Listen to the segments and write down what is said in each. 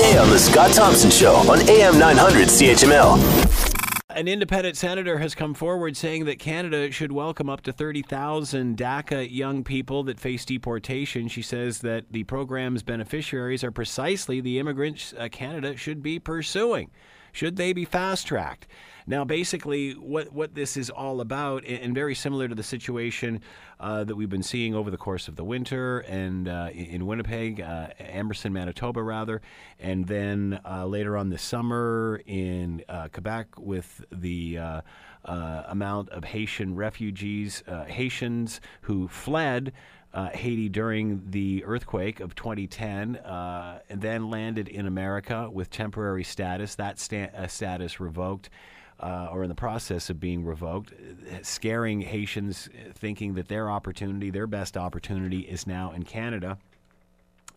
Today on The Scott Thompson Show on AM 900 CHML. An independent senator has come forward saying that Canada should welcome up to 30,000 DACA young people that face deportation. She says that the program's beneficiaries are precisely the immigrants uh, Canada should be pursuing. Should they be fast tracked? Now, basically, what, what this is all about, and very similar to the situation uh, that we've been seeing over the course of the winter and uh, in Winnipeg, uh, Emerson, Manitoba, rather, and then uh, later on this summer in uh, Quebec with the uh, amount of Haitian refugees, Haitians who fled uh, Haiti during the earthquake of 2010, uh, and then landed in America with temporary status. That sta- uh, status revoked. Uh, or in the process of being revoked, scaring Haitians, thinking that their opportunity, their best opportunity, is now in Canada.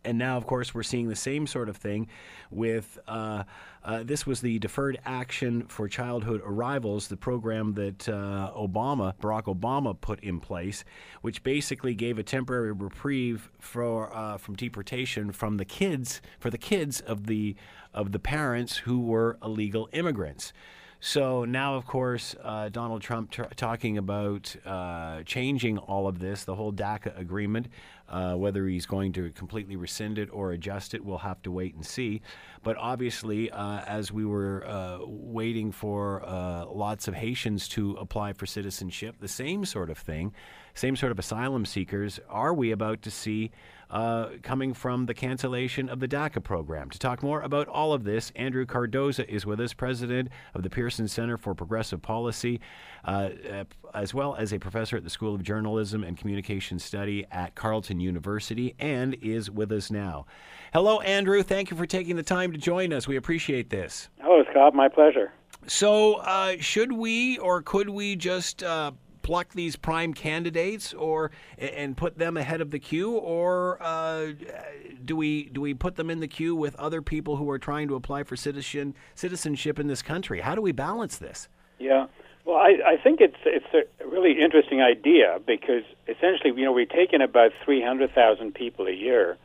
And now, of course, we're seeing the same sort of thing with uh, uh, this was the Deferred Action for Childhood Arrivals, the program that uh, Obama, Barack Obama, put in place, which basically gave a temporary reprieve for uh, from deportation from the kids for the kids of the of the parents who were illegal immigrants. So now, of course, uh, Donald Trump talking about uh, changing all of this, the whole DACA agreement, uh, whether he's going to completely rescind it or adjust it, we'll have to wait and see. But obviously, uh, as we were uh, waiting for uh, lots of Haitians to apply for citizenship, the same sort of thing, same sort of asylum seekers, are we about to see? Uh, coming from the cancellation of the DACA program. To talk more about all of this, Andrew Cardozo is with us, president of the Pearson Center for Progressive Policy, uh, as well as a professor at the School of Journalism and Communication Study at Carleton University, and is with us now. Hello, Andrew. Thank you for taking the time to join us. We appreciate this. Hello, Scott. My pleasure. So, uh, should we or could we just uh, pluck these prime candidates or and put them ahead of the queue, or uh, do we do we put them in the queue with other people who are trying to apply for citizen citizenship in this country? How do we balance this? Yeah. Well, I, I think it's it's a really interesting idea because essentially, you know, we take in about three hundred thousand people a year,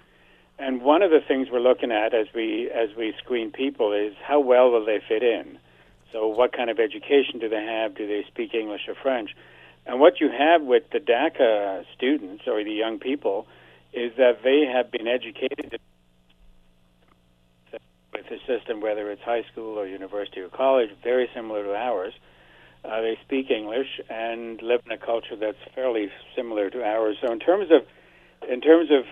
and one of the things we're looking at as we as we screen people is how well will they fit in. So, what kind of education do they have? Do they speak English or French? And what you have with the DACA students or the young people is that they have been educated with the system, whether it's high school or university or college, very similar to ours. Uh, they speak English and live in a culture that's fairly similar to ours. So, in terms of, in terms of,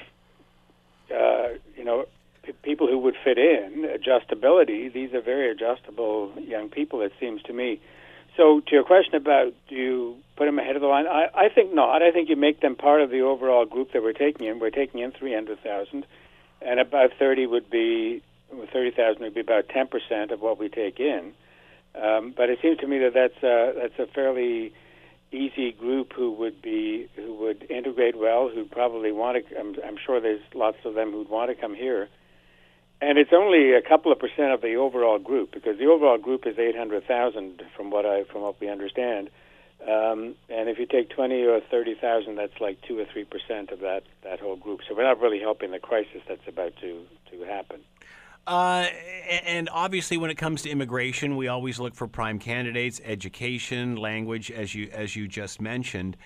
uh, you know, p- people who would fit in, adjustability, these are very adjustable young people. It seems to me. So, to your question about do you put them ahead of the line, I, I think not. I think you make them part of the overall group that we're taking in. We're taking in 300,000, and about 30 would be 30,000 would be about 10% of what we take in. Um, but it seems to me that that's a, that's a fairly easy group who would be who would integrate well, who probably want to. I'm, I'm sure there's lots of them who'd want to come here and it's only a couple of percent of the overall group because the overall group is 800,000 from what I from what we understand. Um, and if you take 20 or 30,000, that's like two or three percent of that that whole group. So we're not really helping the crisis that's about to to happen. Uh, and obviously, when it comes to immigration, we always look for prime candidates, education, language, as you as you just mentioned.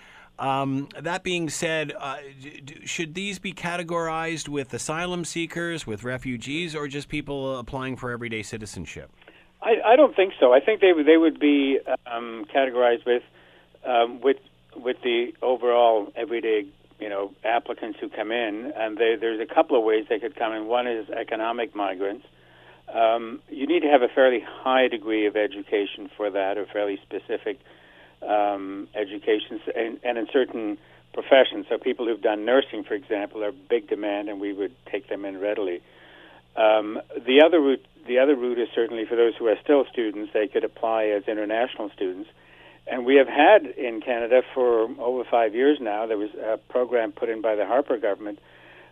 Um, that being said, uh, d- should these be categorized with asylum seekers, with refugees, or just people applying for everyday citizenship? I, I don't think so. I think they would they would be um, categorized with um, with with the overall everyday you know applicants who come in, and they, there's a couple of ways they could come in. One is economic migrants. Um, you need to have a fairly high degree of education for that, or fairly specific um, education, and, and in certain professions. So people who've done nursing, for example, are big demand, and we would take them in readily. Um, the other route, the other route is certainly for those who are still students. They could apply as international students, and we have had in Canada for over five years now. There was a program put in by the Harper government,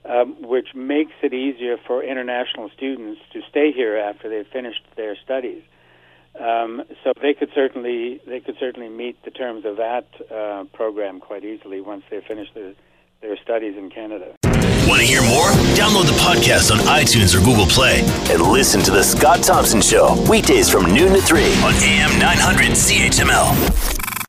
um, which makes it easier for international students to stay here after they've finished their studies. Um, so they could certainly they could certainly meet the terms of that uh, program quite easily once they finish their, their studies in Canada. Want to hear more? Download the podcast on iTunes or Google Play and listen to The Scott Thompson Show weekdays from noon to 3 on AM 900 CHML.